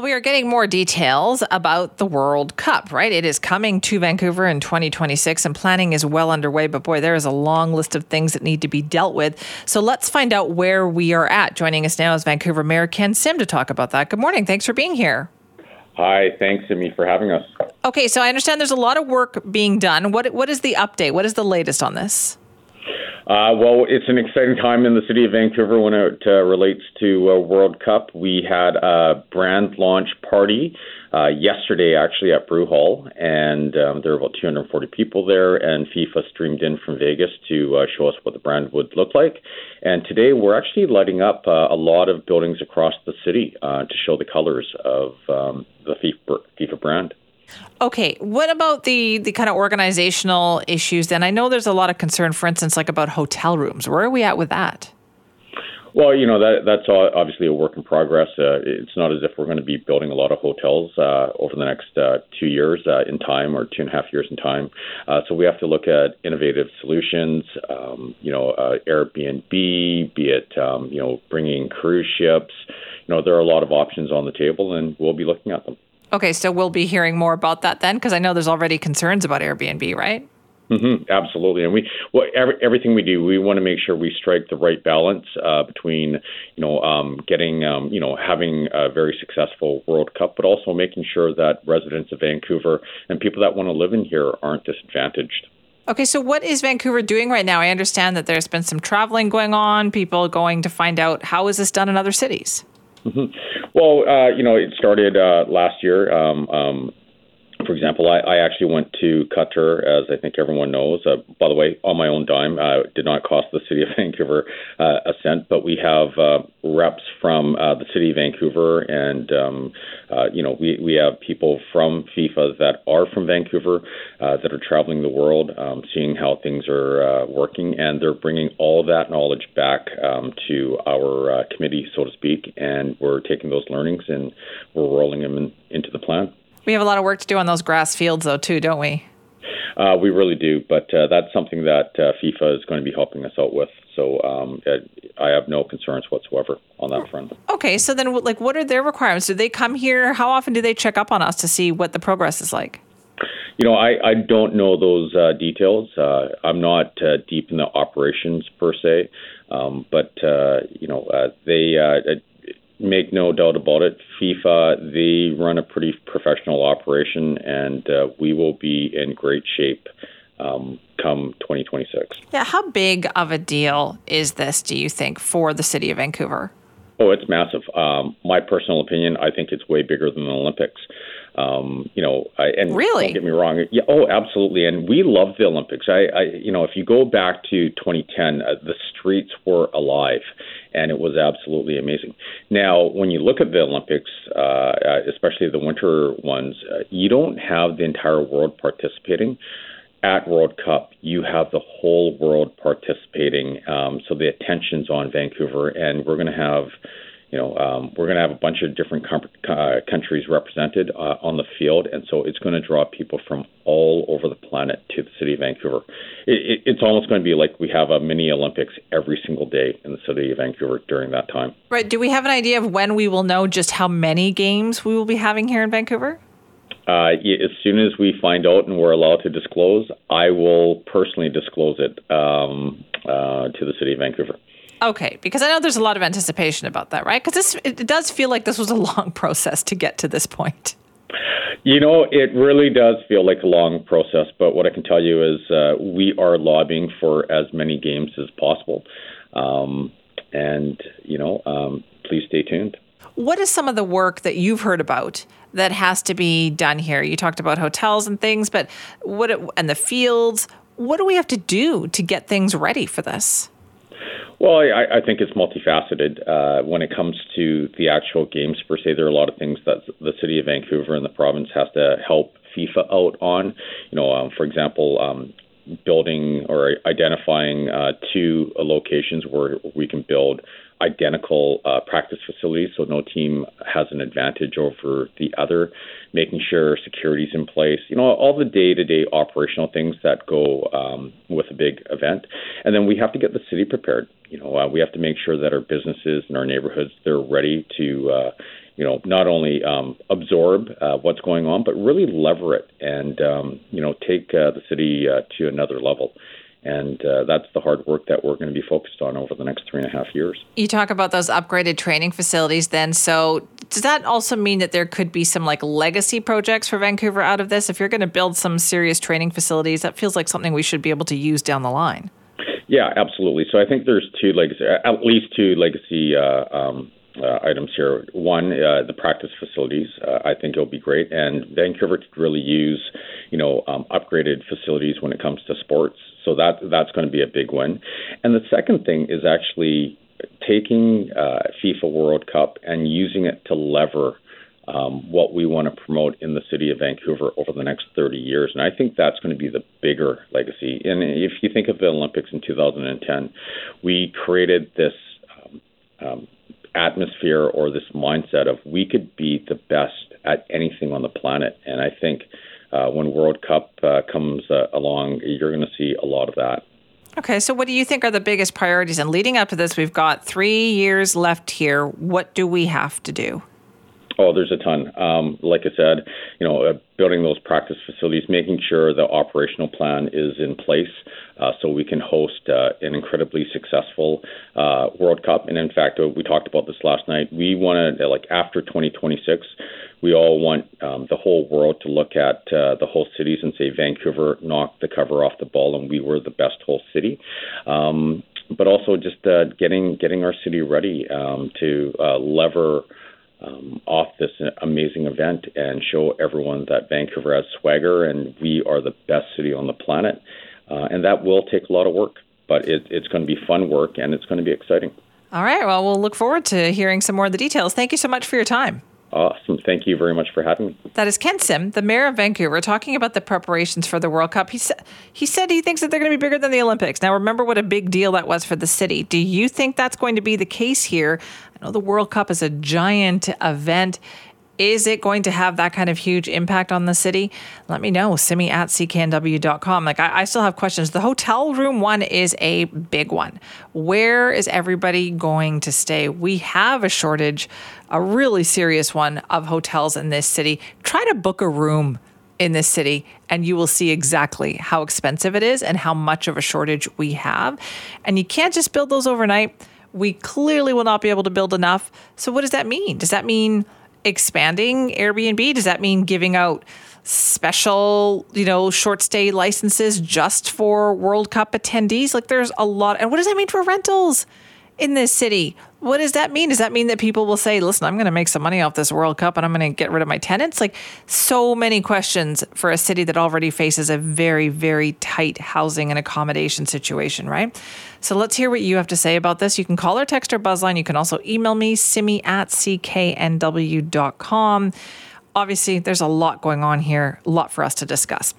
We are getting more details about the World Cup, right? It is coming to Vancouver in 2026 and planning is well underway, but boy, there is a long list of things that need to be dealt with. So let's find out where we are at. Joining us now is Vancouver Mayor Ken Sim to talk about that. Good morning. Thanks for being here. Hi, thanks, Amy, for having us. Okay, so I understand there's a lot of work being done. What what is the update? What is the latest on this? Uh, well, it's an exciting time in the city of Vancouver when it uh, relates to uh, World Cup. We had a brand launch party uh, yesterday, actually, at Brew Hall, and um, there were about 240 people there, and FIFA streamed in from Vegas to uh, show us what the brand would look like. And today, we're actually lighting up uh, a lot of buildings across the city uh, to show the colors of um, the FIFA, FIFA brand. Okay, what about the the kind of organizational issues then? I know there's a lot of concern, for instance, like about hotel rooms. Where are we at with that? Well, you know that that's obviously a work in progress. Uh, it's not as if we're going to be building a lot of hotels uh, over the next uh, two years uh, in time or two and a half years in time. Uh, so we have to look at innovative solutions. Um, you know, uh, Airbnb, be it um, you know bringing cruise ships. You know, there are a lot of options on the table, and we'll be looking at them. Okay, so we'll be hearing more about that then, because I know there's already concerns about Airbnb, right? Mm-hmm, absolutely, and we well every, everything we do, we want to make sure we strike the right balance uh, between you know um, getting um, you know having a very successful World Cup, but also making sure that residents of Vancouver and people that want to live in here aren't disadvantaged. Okay, so what is Vancouver doing right now? I understand that there's been some traveling going on, people going to find out how is this done in other cities. Mm-hmm. Well, uh, you know, it started uh, last year. Um, um, for example, I, I actually went to Qatar, as I think everyone knows. Uh, by the way, on my own dime, uh, did not cost the city of Vancouver uh, a cent. But we have uh, reps from uh, the city of Vancouver, and um, uh, you know, we we have people from FIFA that are from Vancouver uh, that are traveling the world, um, seeing how things are uh, working, and they're bringing all that knowledge back um, to our uh, committee, so to speak, and we're taking those learnings and we're rolling them in, into the plan. We have a lot of work to do on those grass fields, though, too, don't we? Uh, we really do, but uh, that's something that uh, FIFA is going to be helping us out with. So um, I have no concerns whatsoever on that front. Okay, so then, like, what are their requirements? Do they come here? How often do they check up on us to see what the progress is like? You know, I, I don't know those uh, details. Uh, I'm not uh, deep in the operations per se, um, but uh, you know, uh, they uh, make no doubt about it. FIFA, they run a pretty professional operation, and uh, we will be in great shape um, come 2026. Yeah, how big of a deal is this, do you think, for the city of Vancouver? Oh, it's massive. Um, my personal opinion, I think it's way bigger than the Olympics. Um, you know, I, and really, don't get me wrong. Yeah, oh, absolutely. And we love the Olympics. I, I you know, if you go back to 2010, uh, the streets were alive, and it was absolutely amazing. Now, when you look at the Olympics, uh, especially the winter ones, uh, you don't have the entire world participating at World Cup, you have the whole world participating. Um, so the attention's on Vancouver, and we're going to have you know, um, we're going to have a bunch of different com- uh, countries represented uh, on the field, and so it's going to draw people from all over the planet to the city of Vancouver. It, it, it's almost going to be like we have a mini Olympics every single day in the city of Vancouver during that time. Right. Do we have an idea of when we will know just how many games we will be having here in Vancouver? Uh, as soon as we find out and we're allowed to disclose, I will personally disclose it um, uh, to the city of Vancouver. Okay, because I know there's a lot of anticipation about that, right? Because this it does feel like this was a long process to get to this point. You know, it really does feel like a long process, but what I can tell you is uh, we are lobbying for as many games as possible. Um, and, you know, um, please stay tuned. What is some of the work that you've heard about that has to be done here? You talked about hotels and things, but what it, and the fields. What do we have to do to get things ready for this? Well, I, I think it's multifaceted. Uh, when it comes to the actual games per se, there are a lot of things that the city of Vancouver and the province has to help FIFA out on. You know, um, for example, um, building or identifying uh, two locations where we can build identical uh, practice facilities so no team has an advantage over the other, making sure security's in place, you know, all the day to day operational things that go um, with a big event. And then we have to get the city prepared. You know, uh, we have to make sure that our businesses and our neighborhoods, they're ready to, uh, you know, not only um, absorb uh, what's going on, but really lever it and, um, you know, take uh, the city uh, to another level. And uh, that's the hard work that we're going to be focused on over the next three and a half years. You talk about those upgraded training facilities then. So, does that also mean that there could be some like legacy projects for Vancouver out of this? If you're going to build some serious training facilities, that feels like something we should be able to use down the line. Yeah, absolutely. So, I think there's two legacy, at least two legacy uh, um, items here. One, uh, the practice facilities. Uh, I think it'll be great, and Vancouver could really use, you know, um, upgraded facilities when it comes to sports. So that that's going to be a big win. And the second thing is actually taking uh, FIFA World Cup and using it to lever. Um, what we want to promote in the city of Vancouver over the next 30 years. And I think that's going to be the bigger legacy. And if you think of the Olympics in 2010, we created this um, um, atmosphere or this mindset of we could be the best at anything on the planet. And I think uh, when World Cup uh, comes uh, along, you're going to see a lot of that. Okay, so what do you think are the biggest priorities? And leading up to this, we've got three years left here. What do we have to do? Oh, there's a ton. Um, like I said, you know, uh, building those practice facilities, making sure the operational plan is in place uh, so we can host uh, an incredibly successful uh, World Cup. And in fact, uh, we talked about this last night. We want to, like, after 2026, we all want um, the whole world to look at uh, the whole cities and say Vancouver knocked the cover off the ball and we were the best whole city. Um, but also just uh, getting getting our city ready um, to uh, lever um, off this amazing event and show everyone that Vancouver has swagger and we are the best city on the planet. Uh, and that will take a lot of work, but it, it's going to be fun work and it's going to be exciting. All right. Well, we'll look forward to hearing some more of the details. Thank you so much for your time. Awesome. Thank you very much for having me. That is Ken Sim, the mayor of Vancouver, talking about the preparations for the World Cup. He, sa- he said he thinks that they're going to be bigger than the Olympics. Now, remember what a big deal that was for the city. Do you think that's going to be the case here? I know the World Cup is a giant event. Is it going to have that kind of huge impact on the city? Let me know. Simi at cknw.com. Like, I, I still have questions. The hotel room one is a big one. Where is everybody going to stay? We have a shortage, a really serious one, of hotels in this city. Try to book a room in this city, and you will see exactly how expensive it is and how much of a shortage we have. And you can't just build those overnight. We clearly will not be able to build enough. So, what does that mean? Does that mean expanding Airbnb? Does that mean giving out special, you know, short stay licenses just for World Cup attendees? Like there's a lot. And what does that mean for rentals in this city? What does that mean? Does that mean that people will say, listen, I'm going to make some money off this World Cup and I'm going to get rid of my tenants? Like, so many questions for a city that already faces a very, very tight housing and accommodation situation, right? So let's hear what you have to say about this. You can call or text or buzzline. You can also email me, simi at cknw.com. Obviously, there's a lot going on here, a lot for us to discuss.